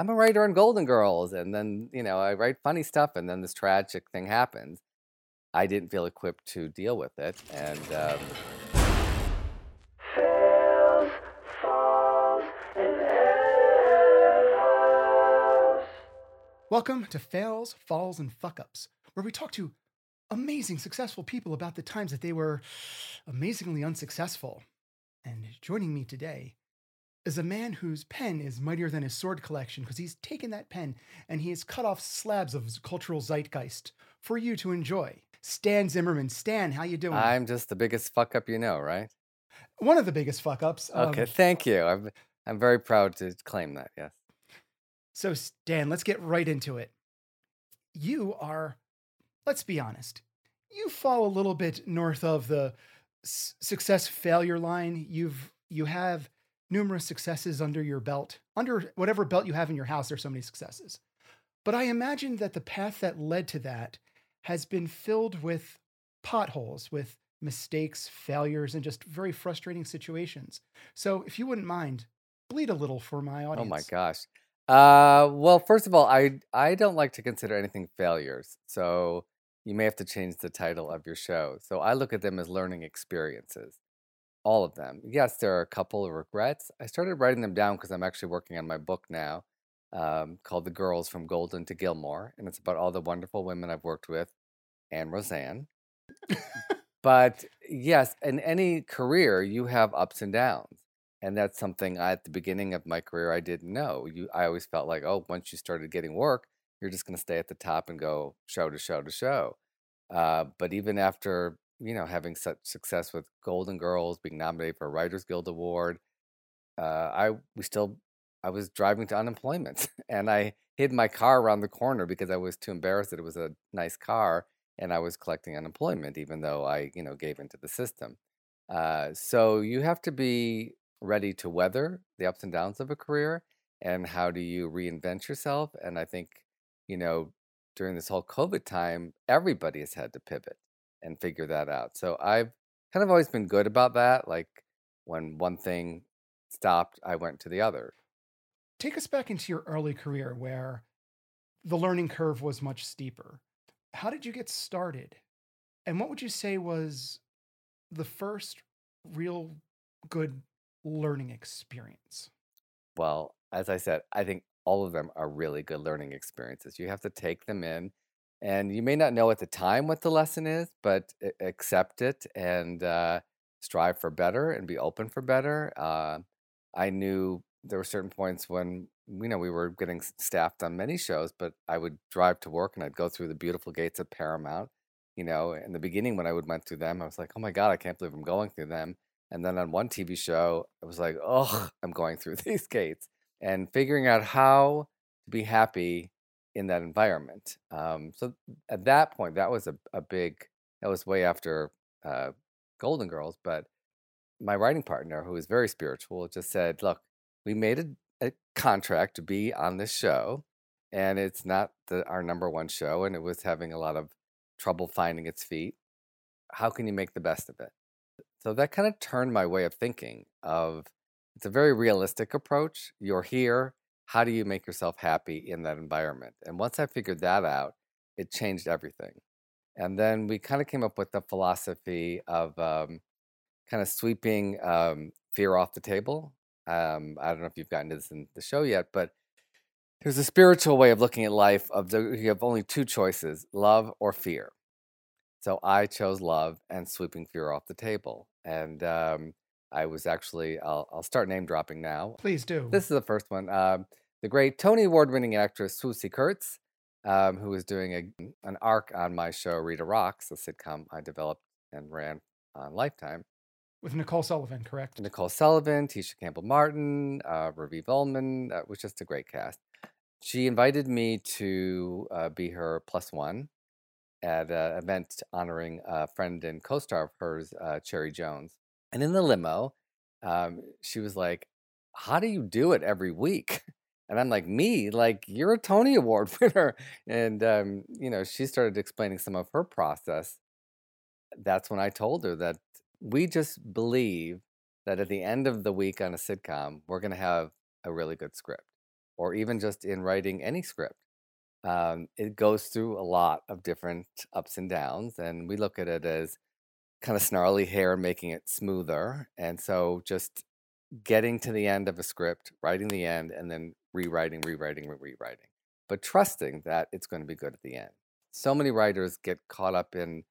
I'm a writer on Golden Girls, and then you know I write funny stuff, and then this tragic thing happens. I didn't feel equipped to deal with it, and um, Fails, falls, and. Welcome to Fails, Falls, and Fuck Ups, where we talk to amazing, successful people about the times that they were amazingly unsuccessful. And joining me today is a man whose pen is mightier than his sword collection because he's taken that pen and he has cut off slabs of cultural zeitgeist for you to enjoy. Stan Zimmerman. Stan, how you doing? I'm just the biggest fuck up you know, right? One of the biggest fuck ups. Um okay, thank you. I'm I'm very proud to claim that. Yes. So, Stan, let's get right into it. You are, let's be honest, you fall a little bit north of the s- success failure line. You've you have numerous successes under your belt. Under whatever belt you have in your house, there's so many successes. But I imagine that the path that led to that has been filled with potholes, with mistakes, failures, and just very frustrating situations. So, if you wouldn't mind, bleed a little for my audience. Oh my gosh. Uh, well, first of all, I I don't like to consider anything failures. So you may have to change the title of your show. So I look at them as learning experiences, all of them. Yes, there are a couple of regrets. I started writing them down because I'm actually working on my book now, um, called "The Girls from Golden to Gilmore," and it's about all the wonderful women I've worked with, and Roseanne. But yes, in any career, you have ups and downs. And that's something I, at the beginning of my career I didn't know. You, I always felt like, oh, once you started getting work, you're just going to stay at the top and go show to show to show. Uh, but even after you know having such success with Golden Girls, being nominated for a Writers Guild Award, uh, I we still I was driving to unemployment, and I hid my car around the corner because I was too embarrassed that it was a nice car, and I was collecting unemployment, even though I you know gave into the system. Uh, so you have to be ready to weather the ups and downs of a career, and how do you reinvent yourself? And I think you know during this whole COVID time, everybody has had to pivot and figure that out. So I've kind of always been good about that. Like when one thing stopped, I went to the other. take us back into your early career where the learning curve was much steeper. How did you get started? And what would you say was the first real good learning experience? Well, as I said, I think all of them are really good learning experiences. You have to take them in, and you may not know at the time what the lesson is, but accept it and uh, strive for better and be open for better. Uh, I knew there were certain points when you know we were getting staffed on many shows, but I would drive to work and I'd go through the beautiful gates of Paramount. You know, in the beginning when I would went through them, I was like, "Oh my God, I can't believe I'm going through them." And then on one TV show, I was like, "Oh, I'm going through these gates," and figuring out how to be happy in that environment. Um, so at that point, that was a, a big. That was way after uh, Golden Girls, but my writing partner, who is very spiritual, just said, "Look, we made a, a contract to be on this show, and it's not the, our number one show, and it was having a lot of trouble finding its feet. How can you make the best of it?" So that kind of turned my way of thinking. Of it's a very realistic approach. You're here. How do you make yourself happy in that environment? And once I figured that out, it changed everything. And then we kind of came up with the philosophy of um, kind of sweeping um, fear off the table. Um, I don't know if you've gotten to this in the show yet, but there's a spiritual way of looking at life. Of the, you have only two choices: love or fear. So I chose love and sweeping fear off the table. And um, I was actually I'll, I'll start name dropping now. Please do. This is the first one. Um, the great Tony Award winning actress Swoosie Kurtz, um, who was doing a, an arc on my show Rita Rocks, a sitcom I developed and ran on Lifetime. With Nicole Sullivan, correct? Nicole Sullivan, Tisha Campbell Martin, uh, Ullman. Uh, was just a great cast. She invited me to uh, be her plus one at an event honoring a friend and co-star of hers, uh, Cherry Jones. And in the limo, um, she was like, "How do you do it every week?" And I'm like, "Me? Like you're a Tony Award winner." And um, you know, she started explaining some of her process. That's when I told her that we just believe that at the end of the week on a sitcom, we're going to have a really good script or even just in writing any script. Um, it goes through a lot of different ups and downs, and we look at it as kind of snarly hair making it smoother. And so just getting to the end of a script, writing the end, and then rewriting, rewriting, rewriting, but trusting that it's going to be good at the end. So many writers get caught up in,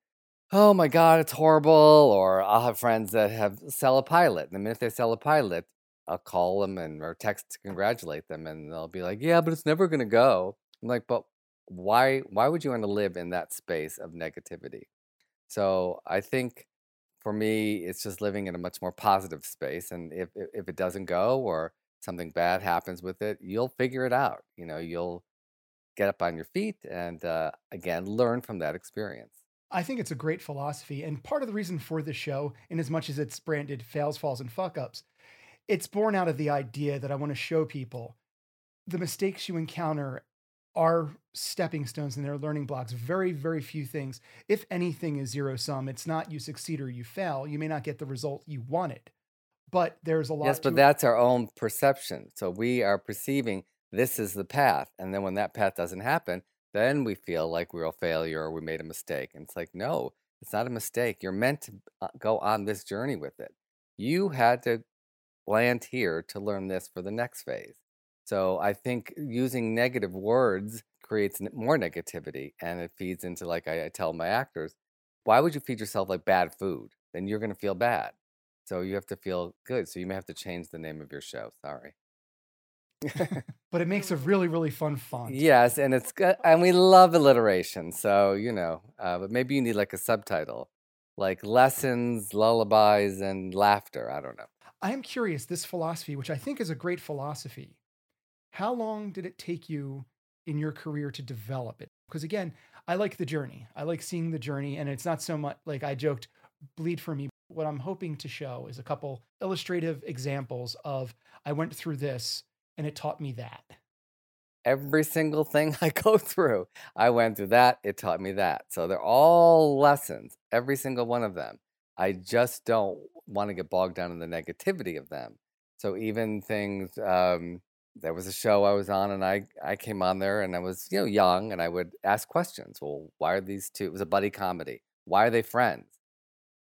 oh my God, it's horrible. Or I'll have friends that have sell a pilot. And the minute they sell a pilot, I'll call them and or text to congratulate them, and they'll be like, "Yeah, but it's never going to go." I'm like, "But why? Why would you want to live in that space of negativity?" So I think for me, it's just living in a much more positive space. And if if if it doesn't go or something bad happens with it, you'll figure it out. You know, you'll get up on your feet and uh, again learn from that experience. I think it's a great philosophy. And part of the reason for the show, in as much as it's branded fails, falls, and fuck ups, it's born out of the idea that I want to show people the mistakes you encounter are stepping stones and they're learning blocks. Very, very few things, if anything, is zero sum. It's not you succeed or you fail. You may not get the result you wanted, but there's a lot. Yes, but it. that's our own perception. So we are perceiving this is the path. And then when that path doesn't happen, then we feel like we're a failure or we made a mistake. And it's like, no, it's not a mistake. You're meant to uh, go on this journey with it. You had to land here to learn this for the next phase. So I think using negative words creates more negativity and it feeds into, like I, I tell my actors, why would you feed yourself like bad food? Then you're going to feel bad. So you have to feel good. So you may have to change the name of your show. Sorry. but it makes a really, really fun font. Yes, and it's good, and we love alliteration. So you know, uh, but maybe you need like a subtitle, like lessons, lullabies, and laughter. I don't know. I am curious, this philosophy, which I think is a great philosophy, how long did it take you in your career to develop it? Because again, I like the journey. I like seeing the journey. And it's not so much like I joked, bleed for me. What I'm hoping to show is a couple illustrative examples of I went through this and it taught me that. Every single thing I go through, I went through that. It taught me that. So they're all lessons, every single one of them. I just don't want to get bogged down in the negativity of them. So even things, um, there was a show I was on, and I I came on there, and I was you know young, and I would ask questions. Well, why are these two? It was a buddy comedy. Why are they friends?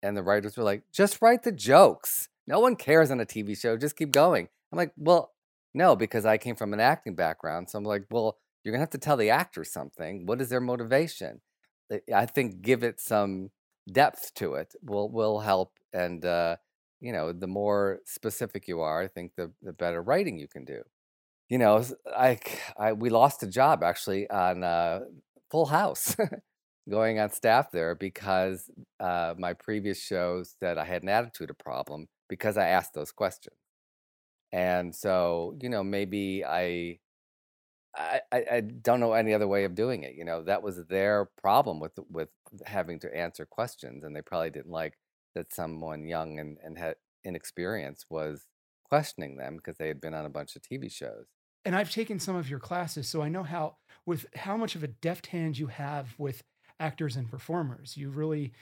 And the writers were like, just write the jokes. No one cares on a TV show. Just keep going. I'm like, well, no, because I came from an acting background. So I'm like, well, you're gonna have to tell the actors something. What is their motivation? I- think give it some depth to it will will help. And uh, you know, the more specific you are, I think the the better writing you can do. You know, I, I- we lost a job actually on uh, Full House, going on staff there because uh, my previous show said I had an attitude problem because I asked those questions. And so, you know, maybe I, I, I don't know any other way of doing it. You know, that was their problem with with having to answer questions, and they probably didn't like that someone young and and had inexperience was questioning them because they had been on a bunch of TV shows. And I've taken some of your classes, so I know how with how much of a deft hand you have with actors and performers. You really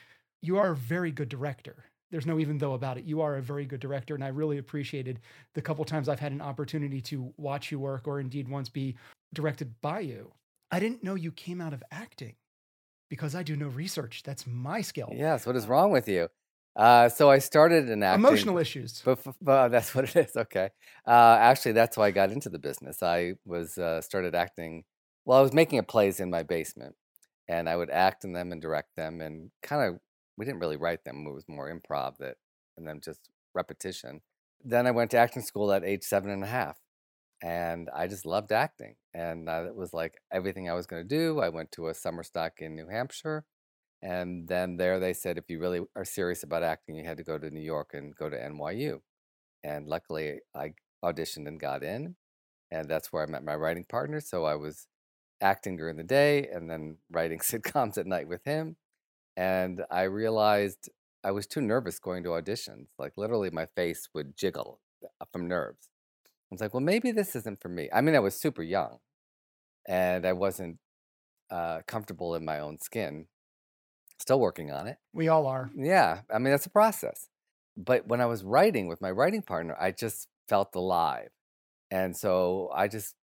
you are a very good director. There's no even though about it. You are a very good director, and I really appreciated the couple times I've had an opportunity to watch you work, or indeed once be directed by you. I didn't know you came out of acting because I do no research. That's my skill. Yes, what is wrong with you? Uh, so I started in acting. Emotional issues. But, but that's what it is. Okay. Uh, actually, that's why I got into the business. I was uh, started acting. Well, I was making a plays in my basement, and I would act in them and direct them, and kind of we didn't really write them. It was more improv that, and then just repetition. Then I went to acting school at age seven and a half, and I just loved acting, and it was like everything I was going to do. I went to a summer stock in New Hampshire. And then there they said, if you really are serious about acting, you had to go to New York and go to NYU. And luckily, I auditioned and got in. And that's where I met my writing partner. So I was acting during the day and then writing sitcoms at night with him. And I realized I was too nervous going to auditions. Like literally, my face would jiggle uh, from nerves. I was like, well, maybe this isn't for me. I mean, I was super young and I wasn't uh, comfortable in my own skin. Still working on it. We all are. Yeah, I mean, that's a process. But when I was writing with my writing partner, I just felt alive. And so I just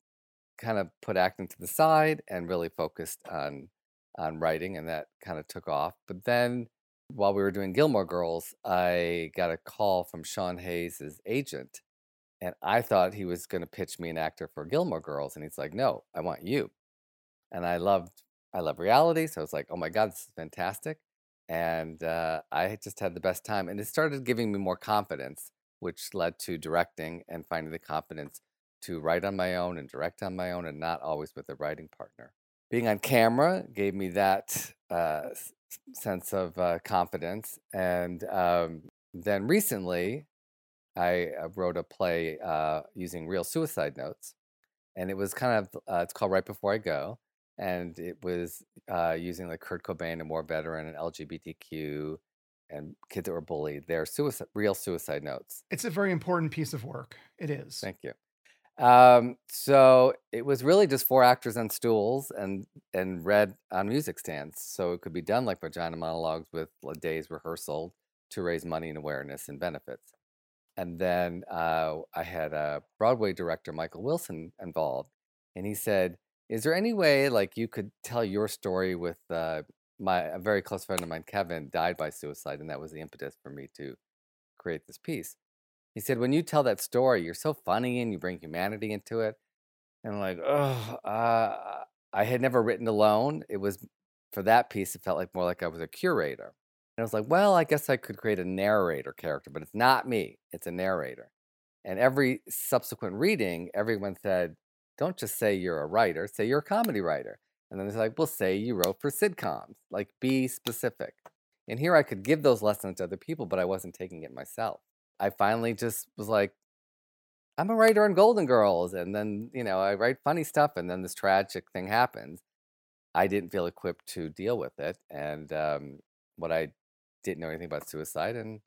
kind of put acting to the side and really focused on on writing, and that kind of took off. But then, while we were doing Gilmore Girls, I got a call from Sean Hayes' agent, and I thought he was going to pitch me an actor for Gilmore Girls, and he's like, "No, I want you." And I loved I love reality, so I was like, "Oh my god, this is fantastic!" And uh, I just had the best time, and it started giving me more confidence, which led to directing and finding the confidence to write on my own and direct on my own, and not always with a writing partner. Being on camera gave me that uh, sense of uh, confidence, and um, then recently, I uh, wrote a play uh, using real suicide notes, and it was kind of uh, it's called Right Before I Go, and it was uh, using like Kurt Cobain, a war veteran, and LGBTQ, and kids that were bullied. Their suicide, real suicide notes. It's a very important piece of work. It is. Thank you. Um, so it was really just four actors on stools and and read on music stands. So it could be done like vagina monologues with a day's rehearsal to raise money and awareness and benefits. And then uh, I had a Broadway director, Michael Wilson, involved, and he said, "Is there any way like you could tell your story with uh, my a very close friend of mine, Kevin, died by suicide, and that was the impetus for me to create this piece." He said, "When you tell that story, you're so funny and you bring humanity into it." And I'm like, oh, uh, I had never written alone. It was for that piece. It felt like more like I was a curator. And I was like, well, I guess I could create a narrator character, but it's not me. It's a narrator. And every subsequent reading, everyone said, don't just say you're a writer, say you're a comedy writer. And then it's like, well, say you wrote for sitcoms. Like, be specific. And here I could give those lessons to other people, but I wasn't taking it myself. I finally just was like, I'm a writer on Golden Girls, and then you know I write funny stuff, and then this tragic thing happens. I didn't feel equipped to deal with it, and um, what I didn't know anything about suicide, and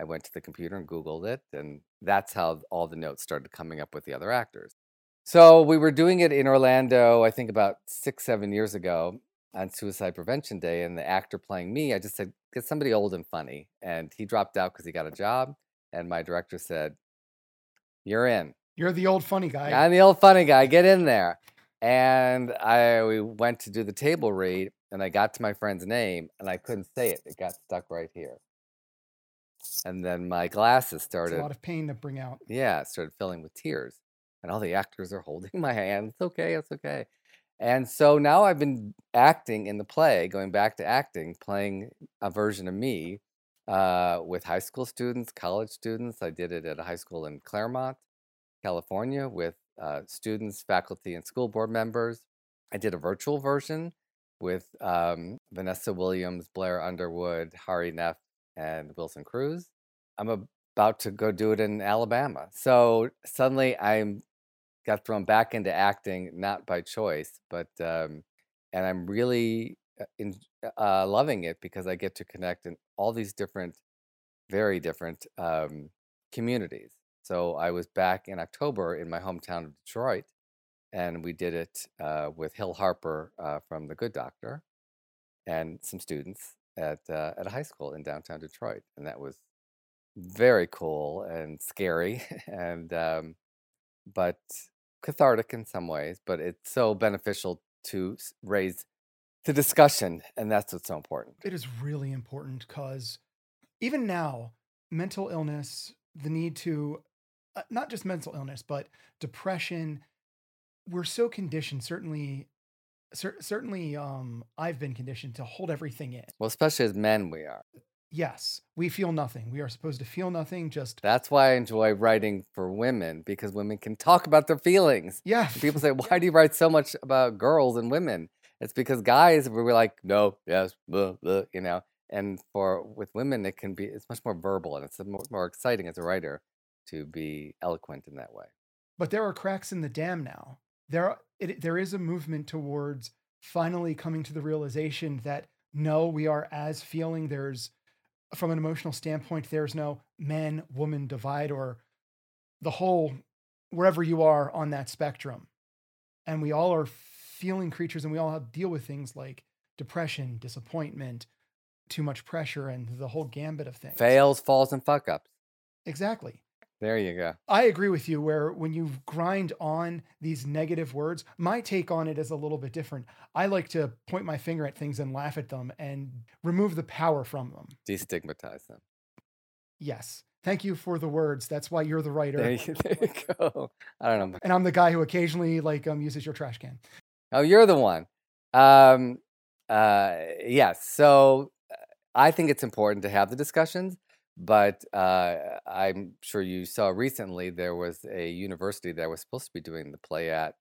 I went to the computer and Googled it, and that's how all the notes started coming up with the other actors. So we were doing it in Orlando, I think about six, seven years ago on Suicide Prevention Day, and the actor playing me, I just said, get somebody old and funny, and he dropped out because he got a job, and my director said, you're in. You're the old funny guy. I'm the old funny guy. Get in there. And I we went to do the table read, and I got to my friend's name, and I couldn't say it. It got stuck right here. And then my glasses It's a lot of pain to bring out. yeah, it started filling with tears. And all the actors are holding my hand. It's okay. It's okay. And so now I've been acting in the play, going back to acting, playing a version of me uh, with high school students, college students. I did it at a high school in Claremont, California, with uh, students, faculty, and school board members. I did a virtual version with um, Vanessa Williams, Blair Underwood, Hari Nef, and Wilson Cruz. I'm about to go do it in Alabama. So suddenly I'm got thrown back into acting, not by choice, but um, and I'm really uh, in, uh, loving it because I get to connect in all these different, very different um, communities. So I was back in October in my hometown of Detroit, and we did it uh, with Hill Harper uh, from The Good Doctor, and some students at uh, at a high school in downtown Detroit, and that was very cool and scary, and um, but cathartic in some ways. But it's so beneficial to raise the discussion, and that's what's so important. It is really important because even now, mental illness, the need to, uh, not just mental illness, but depression, we're so conditioned, certainly. Cer- certainly, um, I've been conditioned to hold everything in. Well, especially as men, we are. Yes, we feel nothing. We are supposed to feel nothing. Just That's why I enjoy writing for women because women can talk about their feelings. yeah, people say, "Why do you write so much about girls and women?" It's because guys, we're like, "No, yes, blah, blah," you know. And for with women, it can be it's much more verbal and it's more, more exciting as a writer to be eloquent in that way. but there are cracks in the dam now. There, are- it, there is a movement towards finally coming to the realization that no, we are as feeling. There's, from an emotional standpoint, there's no man woman divide or the whole wherever you are on that spectrum, and we all are feeling creatures, and we all have to deal with things like depression, disappointment, too much pressure, and the whole gambit of things. Fails, falls, and fuck ups. Exactly. There you go. I agree with you where when you grind on these negative words, my take on it is a little bit different. I like to point my finger at things and laugh at them and remove the power from them. Destigmatize them. Yes. Thank you for the words. That's why you're the writer. There you, there you go. I don't know. and I'm the guy who occasionally like um uses your trash can. Oh, you're the one. Um, uh, yes. So uh, I think it's important to have the discussions, but uh, I'm sure you saw recently there was a university that was supposed to be doing the play at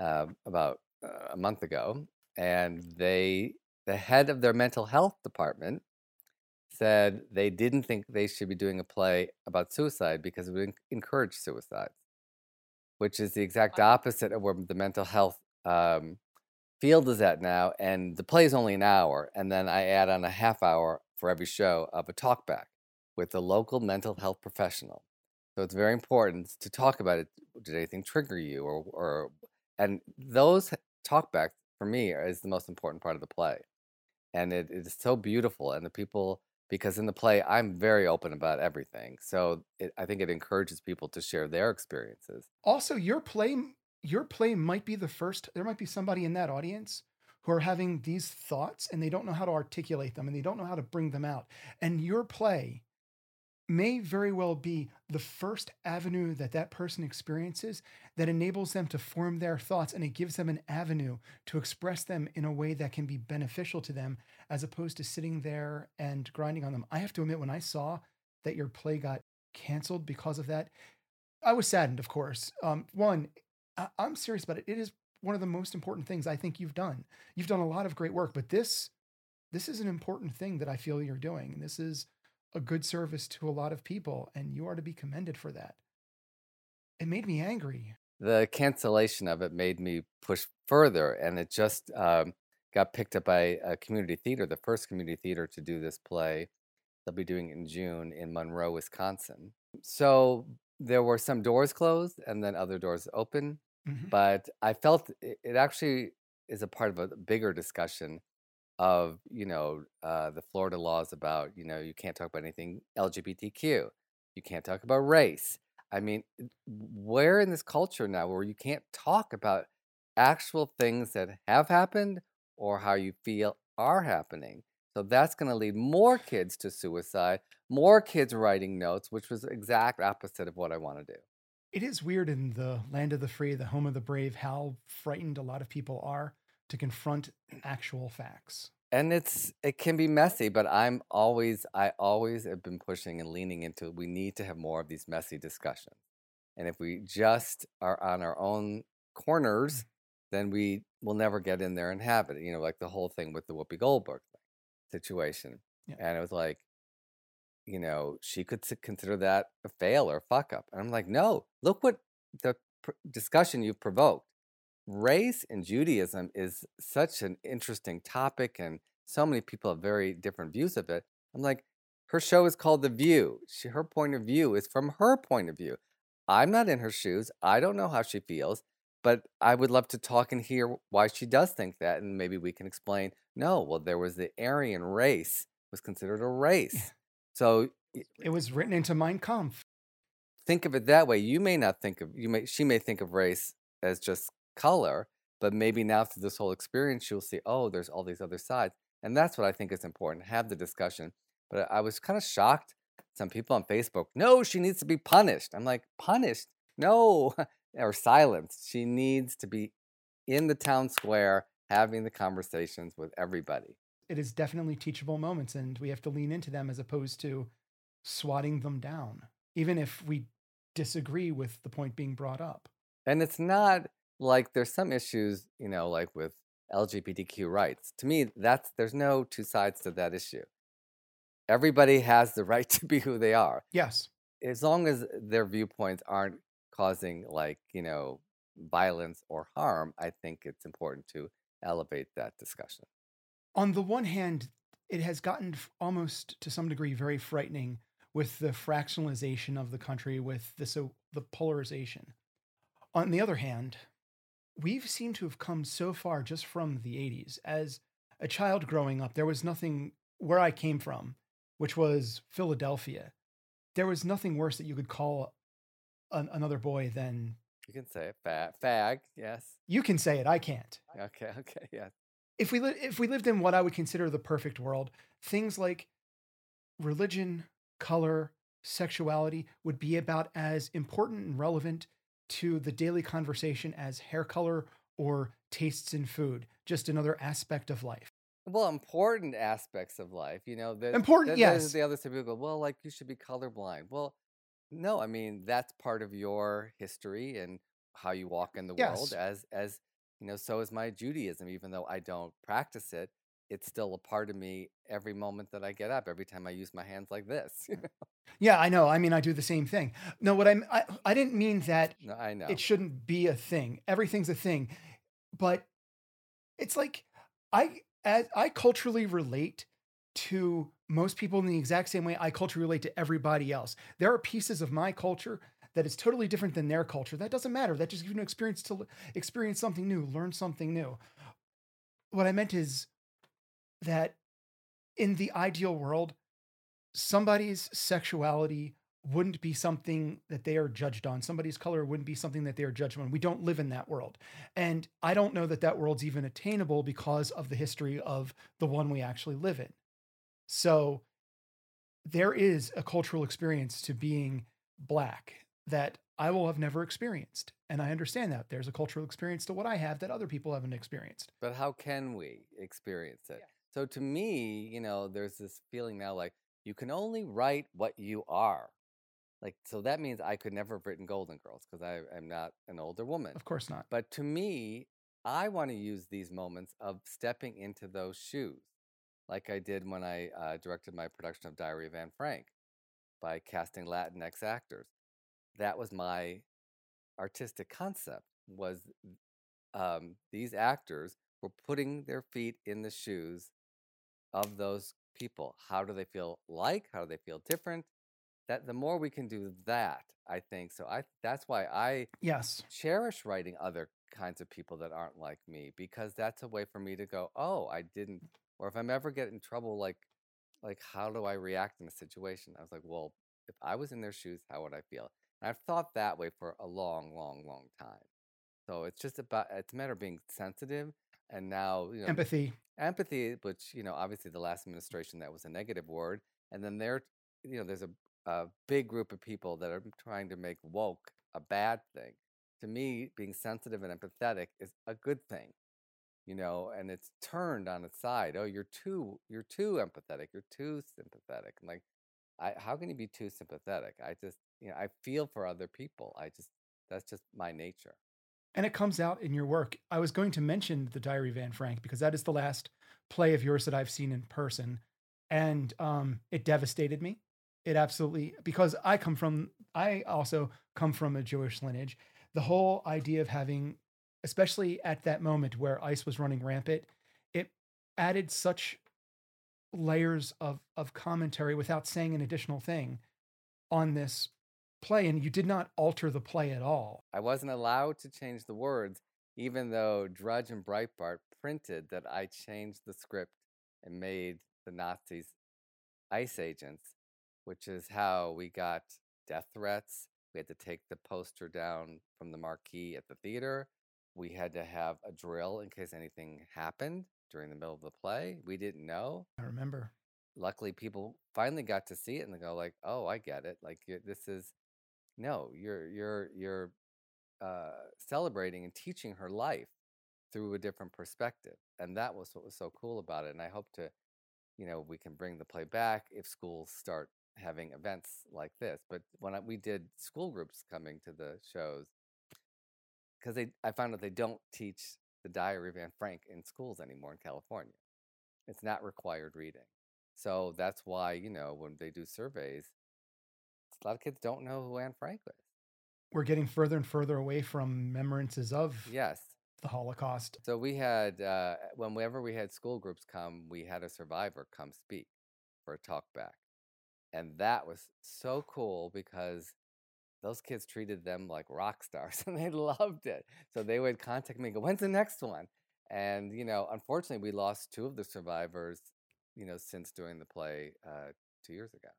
uh, about uh, a month ago, and they, the head of their mental health department, said they didn't think they should be doing a play about suicide because it would encourage suicides, which is the exact opposite of where the mental health um, field is at now. And the play is only an hour, and then I add on a half hour for every show of a talkback with a local mental health professional. So it's very important to talk about it. Did anything trigger you, or or and those talkbacks for me is the most important part of the play, and it, it is so beautiful. And the people because in the play I'm very open about everything, so it, I think it encourages people to share their experiences. Also, your play your play might be the first there might be somebody in that audience who are having these thoughts and they don't know how to articulate them and they don't know how to bring them out. And your play may very well be the first avenue that that person experiences that enables them to form their thoughts and it gives them an avenue to express them in a way that can be beneficial to them as opposed to sitting there and grinding on them. I have to admit, when I saw that your play got canceled because of that, I was saddened, of course. Um, one, I- I'm serious about it. It is one of the most important things I think you've done. You've done a lot of great work, but this this is an important thing that I feel you're doing. And this is a good service to a lot of people, and you are to be commended for that. It made me angry. the cancellation of it made me push further and it just um, got picked up by a community theater the first community theater to do this play they'll be doing it in june in monroe wisconsin so there were some doors closed and then other doors open Mhm. but i felt it, it actually is a part of a bigger discussion of you know uh, the florida laws about you know you can't talk about anything lgbtq you can't talk about race I mean, where in this culture now where you can't talk about actual things that have happened or how you feel are happening? So that's going to lead more kids to suicide, more kids writing notes, which was exact opposite of what I want to do. It is weird in the land of the free, the home of the brave, how frightened a lot of people are to confront actual facts. And it's it can be messy, but I'm always I always have been pushing and leaning into we need to have more of these messy discussions. And if we just are on our own corners, mm-hmm. then we will never get in there and have it. You know, like the whole thing with the Whoopi Goldberg situation. Yeah. And it was like, you know, she could consider that a fail or a fuck up. And I'm like, no, look what the pr- discussion you've provoked. Race in Judaism is such an interesting topic, and so many people have very different views of it. I'm like, her show is called The View. She, her point of view is from her point of view. I'm not in her shoes. I don't know how she feels, but I would love to talk and hear why she does think that, and maybe we can explain. No, well, there was the Aryan race was considered a race. So It was written into Mein Kampf. think of it that way. You may not think of you may she may think of race as just color, but maybe now through this whole experience she'll see, oh, there's all these other sides. And that's what I think is important. Have the discussion. But I was kind of shocked. Some people on Facebook, no, she needs to be punished. I'm like, punished? No, or silenced. She needs to be in the town square having the conversations with everybody. It is definitely teachable moments, and we have to lean into them as opposed to swatting them down, even if we disagree with the point being brought up. And it's not like there's some issues, you know, like with LGBTQ rights. To me, that's there's no two sides to that issue. Everybody has the right to be who they are. Yes. As long as their viewpoints aren't causing like, you know, violence or harm, I think it's important to elevate that discussion. On the one hand, it has gotten almost to some degree very frightening with the fractionalization of the country, with the so the polarization. On the other hand, we've seemed to have come so far just from the 80s. As a child growing up, there was nothing where I came from, which was Philadelphia. There was nothing worse that you could call an, another boy, than. You can say it. Fag. Fag. Yes. you can say it. I can't. Okay. Okay. Yeah. If we li- if we lived in what I would consider the perfect world, things like religion, color, sexuality would be about as important and relevant to the daily conversation as hair color or tastes in food. Just another aspect of life. Well, important aspects of life, you know. The, Important, then yes. The other people go, well, like you should be colorblind. Well, no, I mean that's part of your history and how you walk in the world. Yes. As as you know, so is my Judaism. Even though I don't practice it, it's still a part of me every moment that I get up. Every time I use my hands like this. You know? Yeah, I know. I mean, I do the same thing. No, what I'm I, I didn't mean that no, I know. it shouldn't be a thing. Everything's a thing. But it's like I as I culturally relate to most people in the exact same way I culturally relate to everybody else. There are pieces of my culture that is totally different than their culture. That doesn't matter. That just gives you an experience to experience something new, learn something new. What I meant is that in the ideal world, somebody's sexuality wouldn't be something that they are judged on. Somebody's color wouldn't be something that they are judged on. We don't live in that world. And I don't know that that world's even attainable because of the history of the one we actually live in. So there is a cultural experience to being black that I will have never experienced. And I understand that there's a cultural experience to what I have that other people haven't experienced. But how can we experience it? So to me, you know, there's this feeling now like you can only write what you are. Like, so that means I could never have written Golden Girls because I am not an older woman. Of course not. But to me, I want to use these moments of stepping into those shoes, like I did when I uh, directed my production of Diary of Anne Frank by casting Latinx actors. That was my artistic concept. Was um, these actors were putting their feet in the shoes of those people. How do they feel like? How do they feel different? That the more we can do that, I think. So I that's why I Yes. cherish writing other kinds of people that aren't like me because that's a way for me to go, oh, I didn't. Or if I'm ever get in trouble, like, like how do I react in a situation? I was like, well, if I was in their shoes, how would I feel? And I've thought that way for a long, long, long time. So it's just about it's a matter of being sensitive. And now, you know, Empathy. empathy, which you know, obviously the last administration that was a negative word, and then there, you know, there's a, a big group of people that are trying to make woke a bad thing. To me, being sensitive and empathetic is a good thing, you know, and it's turned on its side. Oh, you're too, you're too empathetic, you're too sympathetic. And like, I, how can you be too sympathetic? I just, you know, I feel for other people. I just, that's just my nature. and it comes out in your work. I was going to mention the Diary of Anne Frank because that is the last play of yours that I've seen in person, and um, it devastated me. It absolutely because I come from I also come from a Jewish lineage. The whole idea of having, especially at that moment where ICE was running rampant, it added such layers of of commentary without saying an additional thing on this play, and you did not alter the play at all. I wasn't allowed to change the words, even though Drudge and Breitbart printed that I changed the script and made the Nazis ICE agents, which is how we got death threats. We had to take the poster down from the marquee at the theater. We had to have a drill in case anything happened during the middle of the play. We didn't know I remember. luckily people finally got to see it and they go like oh i get it like this is no you're you're you're uh celebrating and teaching her life through a different perspective and that was what was so cool about it and i hope to you know we can bring the play back if schools start having events like this but when I, we did school groups coming to the shows because they i found out they don't teach the diary of anne frank in schools anymore in california. It's not required reading. So that's why, you know, when they do surveys, a lot of kids don't know who Anne Frank is. we're getting further and further away from remembrances of Yes. the Holocaust. So we had, uh, whenever we had school groups come, we had a survivor come speak for a talk back. And that was so cool because those kids treated them like rock stars and they loved it. So they would contact me and go, when's the next one? And, you know, unfortunately, we lost two of the survivors, you know, since doing the play uh, two years ago.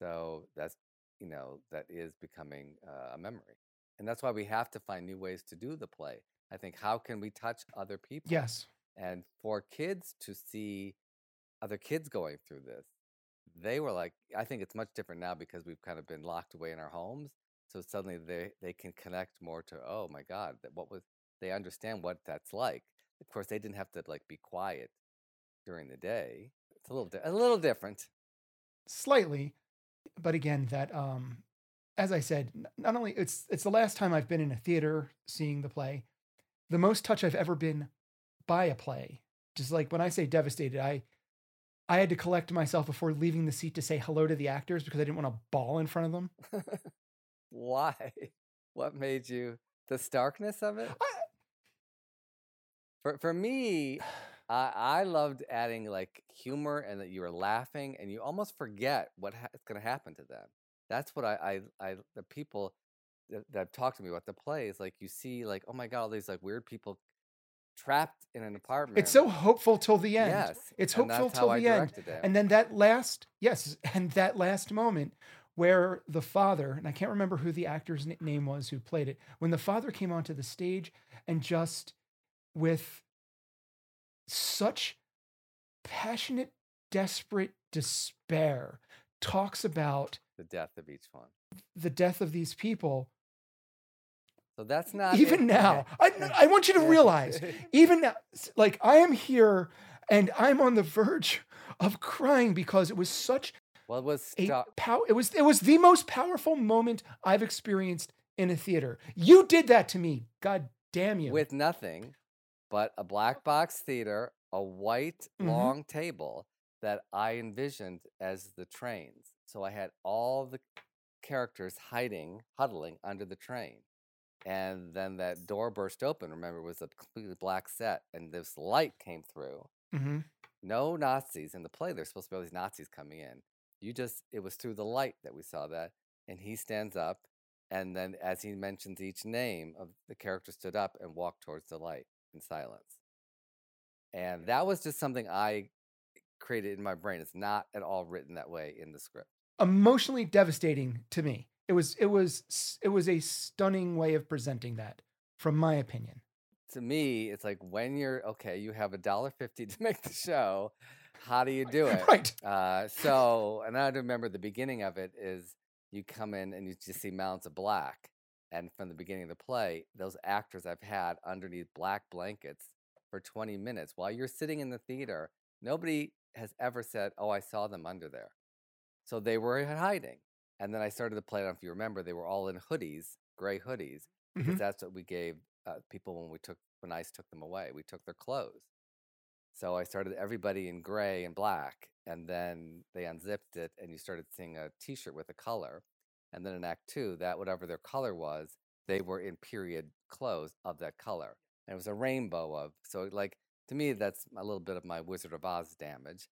So that's, you know, that is becoming uh, a memory. And that's why we have to find new ways to do the play. I think, how can we touch other people? Yes. And for kids to see other kids going through this, they were like, I think it's much different now because we've kind of been locked away in our homes. So suddenly they, they can connect more to, oh my God, that what was, they understand what that's like. Of course, they didn't have to like be quiet during the day. It's a little, di- a little different. Slightly, but again, that um, as I said, not only it's it's the last time I've been in a theater seeing the play, the most touch I've ever been by a play. Just like when I say devastated, I I had to collect myself before leaving the seat to say hello to the actors because I didn't want to bawl in front of them. Why? What made you, the starkness of it? I, For for me, I I loved adding like humor and that you were laughing and you almost forget what's ha- going to happen to them. That's what I I, I the people that, that talk to me about the play is like you see like oh my god all these like weird people trapped in an apartment. it's so hopeful till the end. yes, It's hopeful till I the end. And then that last, yes, and that last moment where the father, and I can't remember who the actor's name was who played it, when the father came onto the stage and just with such passionate, desperate despair talks about the death of each one. the death of these people. So that's not Even it. now, I, I want you to realize, even now, like I am here and I'm on the verge of crying because it was such well, it was a pow- it was it was the most powerful moment I've experienced in a theater. You did that to me. God damn you. with nothing but a black box theater, a white Mhm. long table that I envisioned as the trains. So I had all the characters hiding, huddling under the train. And then that door burst open. Remember, it was a completely black set, and this light came through. hmm No Nazis in the play. There's supposed to be all these Nazis coming in. You just, it was through the light that we saw that. And he stands up, and then as he mentions each name of the character stood up and walked towards the light in silence. And that was just something I created in my brain. It's not at all written that way in the script. Emotionally devastating to me. It was it was it was a stunning way of presenting that, from my opinion. To me, it's like when you're okay, you have a dollar fifty to make the show. How do you do it? Right. Uh, so, and I remember the beginning of it is you come in and you just see Mounds of Black. And from the beginning of the play, those actors I've had underneath black blankets for 20 minutes while you're sitting in the theater, nobody has ever said, Oh, I saw them under there. So they were hiding. And then I started to play, I don't know if you remember, they were all in hoodies, gray hoodies, because Mhm. that's what we gave uh, people when we took, when ICE took them away. We took their clothes. So I started everybody in gray and black, and then they unzipped it, and you started seeing a T-shirt with a color. And then in Act Two, that whatever their color was, they were in period clothes of that color, and it was a rainbow of. So like to me, that's a little bit of my Wizard of Oz damage,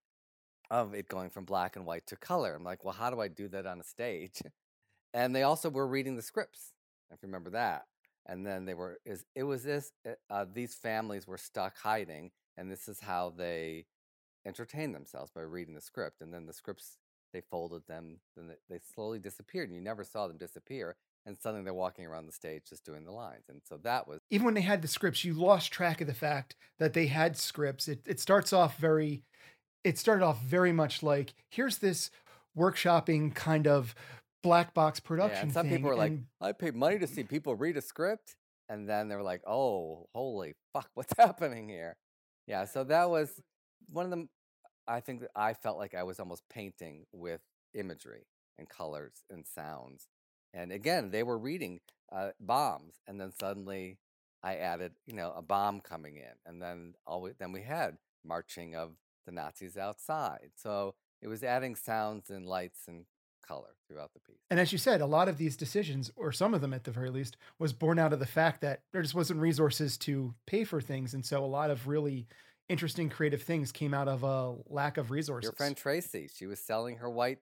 of it going from black and white to color. I'm like, well, how do I do that on a stage? And they also were reading the scripts, if you remember that. And then they were is it was this uh, uh, these families were stuck hiding, and this is how they entertained themselves by reading the script. And then the scripts they folded them, then they, slowly disappeared, and you never saw them disappear. And suddenly they're walking around the stage just doing the lines. And so that was Even when they had the scripts, you lost track of the fact that they had scripts. It it starts off very it started off very much like here's this workshopping kind of black box production yeah. And some thing, people were like, I paid money to see people read a script, and then they were like, "Oh, holy fuck, what's happening here?" Yeah, so that was one of them. I think that I felt like I was almost painting with imagery and colors and sounds, and again, they were reading uh, bombs, and then suddenly I added, you know, a bomb coming in, and then always then we had marching of the Nazis outside. So it was adding sounds and lights and color throughout the piece. And as you said, a lot of these decisions, or some of them at the very least, was born out of the fact that there just wasn't resources to pay for things. And so a lot of really interesting creative things came out of a lack of resources. Your friend Tracy, she was selling her white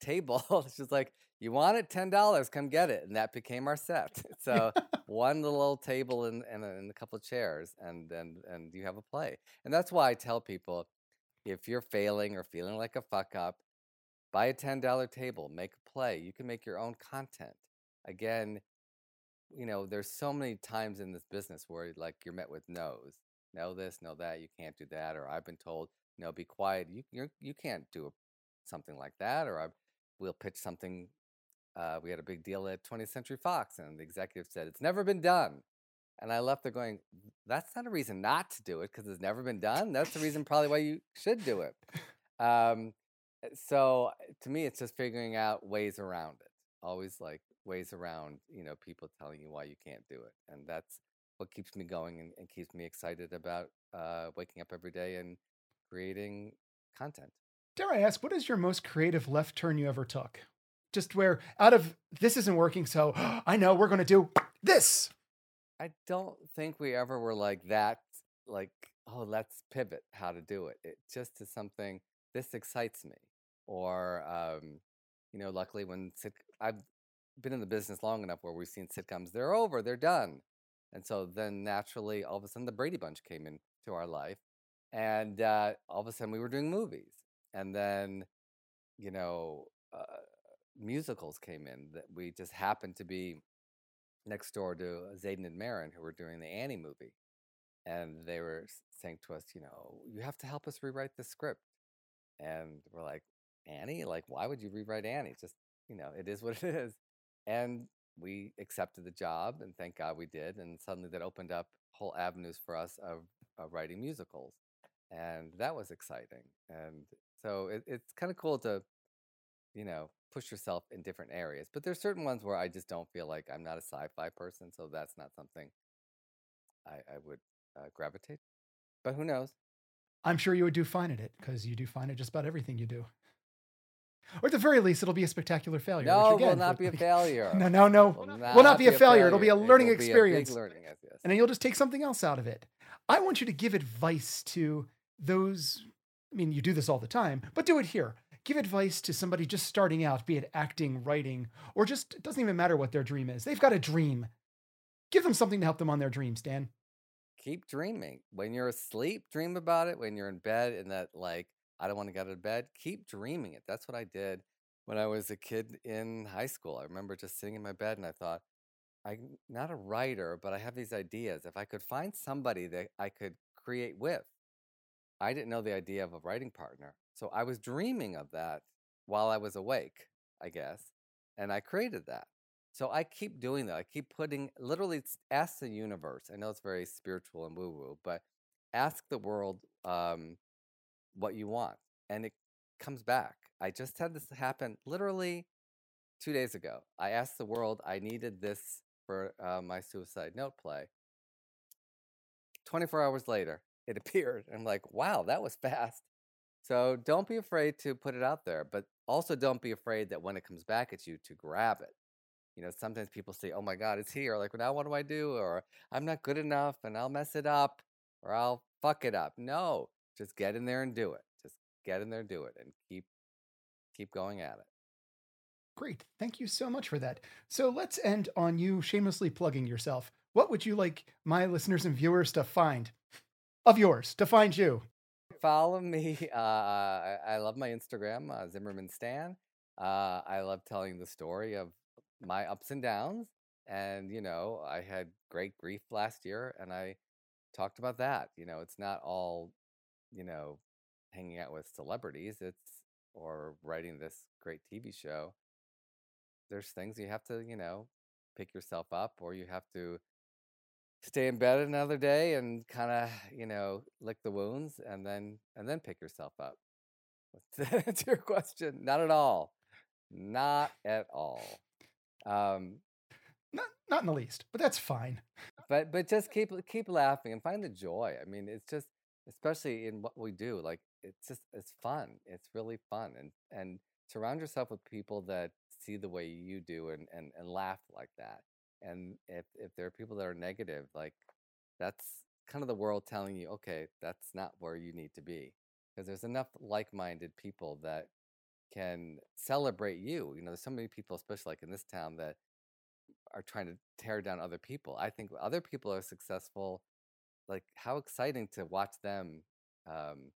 table. She's like, "You want it? Ten dollars? Come get it." And that became our set. So one little old table and and a, and a couple of chairs, and and and you have a play. And that's why I tell people, if you're failing or feeling like a fuck up, buy a $10 table, make a play. You can make your own content. Again, you know, there's so many times in this business where like you're met with no's. No this, no that, you can't do that, or I've been told, no, be quiet. You you're, you can't do a, something like that, or I, we'll pitch something. Uh, we had a big deal at 20th Century Fox, and the executive said it's never been done. And I left there going, that's not a reason not to do it because it's never been done. That's the reason probably why you should do it. Um, so to me, it's just figuring out ways around it. Always like ways around, you know, people telling you why you can't do it. And that's what keeps me going and, and keeps me excited about uh, waking up every day and creating content. Dare I ask, what is your most creative left turn you ever took? Just where out of this isn't working, so I know we're going to do this. I don't think we ever were like that, like, oh, let's pivot how to do it. It just is something, this excites me. Or, um, you know, luckily when sit- I've been in the business long enough where we've seen sitcoms, they're over, they're done. And so then naturally, all of a sudden, the Brady Bunch came into our life. And uh, all of a sudden, we were doing movies. And then, you know, uh, musicals came in that we just happened to be next door to Zadan and Meron, who were doing the Annie movie. And they were saying to us, you know, you have to help us rewrite the script. And we're like, Annie? Like, why would you rewrite Annie? Just, you know, it is what it is. And we accepted the job, and thank God we did. And suddenly that opened up whole avenues for us of, of writing musicals. And that was exciting. And so it, it's kind of cool to, you know, push yourself in different areas. But there's certain ones where I just don't feel like I'm not a sci-fi person, so that's not something I, I would uh, gravitate. But who knows? I'm sure you would do fine at it because you do fine at just about everything you do. Or at the very least, it'll be a spectacular failure. no, which will not be a failure. No, no, no. Will will not be a failure. It'll be a learning be a experience. learning, and then you'll just take something else out of it. I want you to give advice to those. I mean, you do this all the time, but do it here. Give advice to somebody just starting out, be it acting, writing, or just it doesn't even matter what their dream is. They've got a dream. Give them something to help them on their dreams, Dan. keep dreaming. When you're asleep, dream about it. When you're in bed and that like I don't want to get out of bed, keep dreaming it. That's what I did when I was a kid in high school. I remember just sitting in my bed and I thought, I'm not a writer, but I have these ideas. If I could find somebody that I could create with, I didn't know the idea of a writing partner. So I was dreaming of that while I was awake, I guess. And I created that. So I keep doing that. I keep putting literally ask the universe. I know it's very spiritual and woo woo, but ask the world um, what you want, and it comes back. I just had this happen literally two days ago. I asked the world I needed this for uh, my suicide note play. 24 hours later, it appeared. I'm like, wow, that was fast. So don't be afraid to put it out there, but also don't be afraid that when it comes back at you to grab it. You know, sometimes people say, oh my God, it's here. Like, now what do I do? Or I'm not good enough and I'll mess it up or I'll fuck it up. No, just get in there and do it. Just get in there and do it and keep keep going at it. Great. Thank you so much for that. So let's end on you shamelessly plugging yourself. What would you like my listeners and viewers to find of yours, to find you? Follow me. Uh, I, I love my Instagram, uh, Zimmerman Stan. Uh, I love telling the story of my ups and downs. And, you know, I had great grief last year and I talked about that. You know, it's not all, you know, hanging out with celebrities, it's or writing this great TV show. There's things you have to, you know, pick yourself up or you have to stay in bed another day and kind of you know lick the wounds and then and then pick yourself up to your question not at all not at all um Not, not in the least, but that's fine. but but just keep keep laughing and find the joy i mean it's just especially in what we do like it's just it's fun it's really fun and and surround yourself with people that see the way you do and and, and laugh like that and if if there are people that are negative like that's kind of the world telling you okay that's not where you need to be because there's enough like-minded people that can celebrate you you know there's so many people especially like in this town that are trying to tear down other people. I think other people are successful. Like how exciting to watch them, um,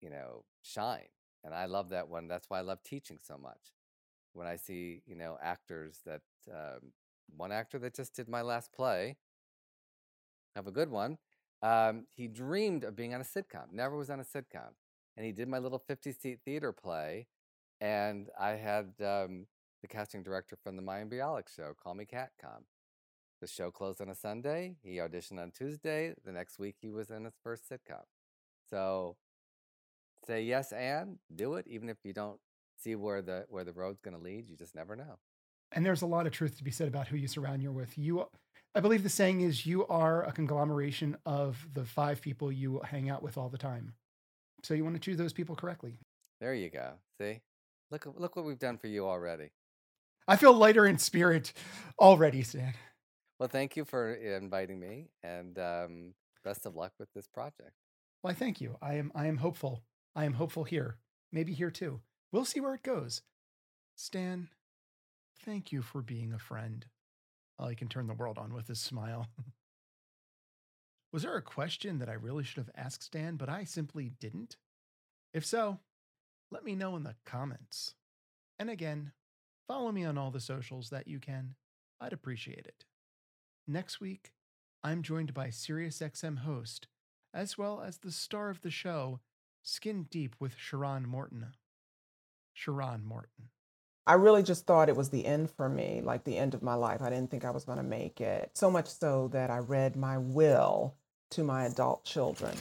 you know, shine. and I love that one. That's why I love teaching so much. When I see, you know, actors that um, one actor that just did my last play, have a good one. Um, he dreamed of being on a sitcom, never was on a sitcom. And he did my little 50 seat theater play. And I had um, the casting director from the Mayim Bialik show call me Catcom. The show closed on a Sunday. He auditioned on Tuesday. The next week, he was in his first sitcom. So say yes and do it, even if you don't see where the where the road's going to lead. You just never know. And there's a lot of truth to be said about who you surround you with. You, I believe the saying is, you are a conglomeration of the five people you hang out with all the time. So you want to choose those people correctly. There you go. See, look look what we've done for you already. I feel lighter in spirit already, Stan. Well, thank you for inviting me, and um, best of luck with this project. Well, I thank you. I am I am hopeful. I am hopeful here. Maybe here too. We'll see where it goes. Stan, thank you for being a friend. Oh, he can turn the world on with his smile. Was there a question that I really should have asked Stan, but I simply didn't? If so, let me know in the comments. And again, follow me on all the socials that you can. I'd appreciate it. Next week, I'm joined by SiriusXM host, as well as the star of the show, Skin Deep with Sharon Morton. Sharon Morton. I really just thought it was the end for me, like the end of my life. I didn't think I was going to make it. So much so that I read my will to my adult children.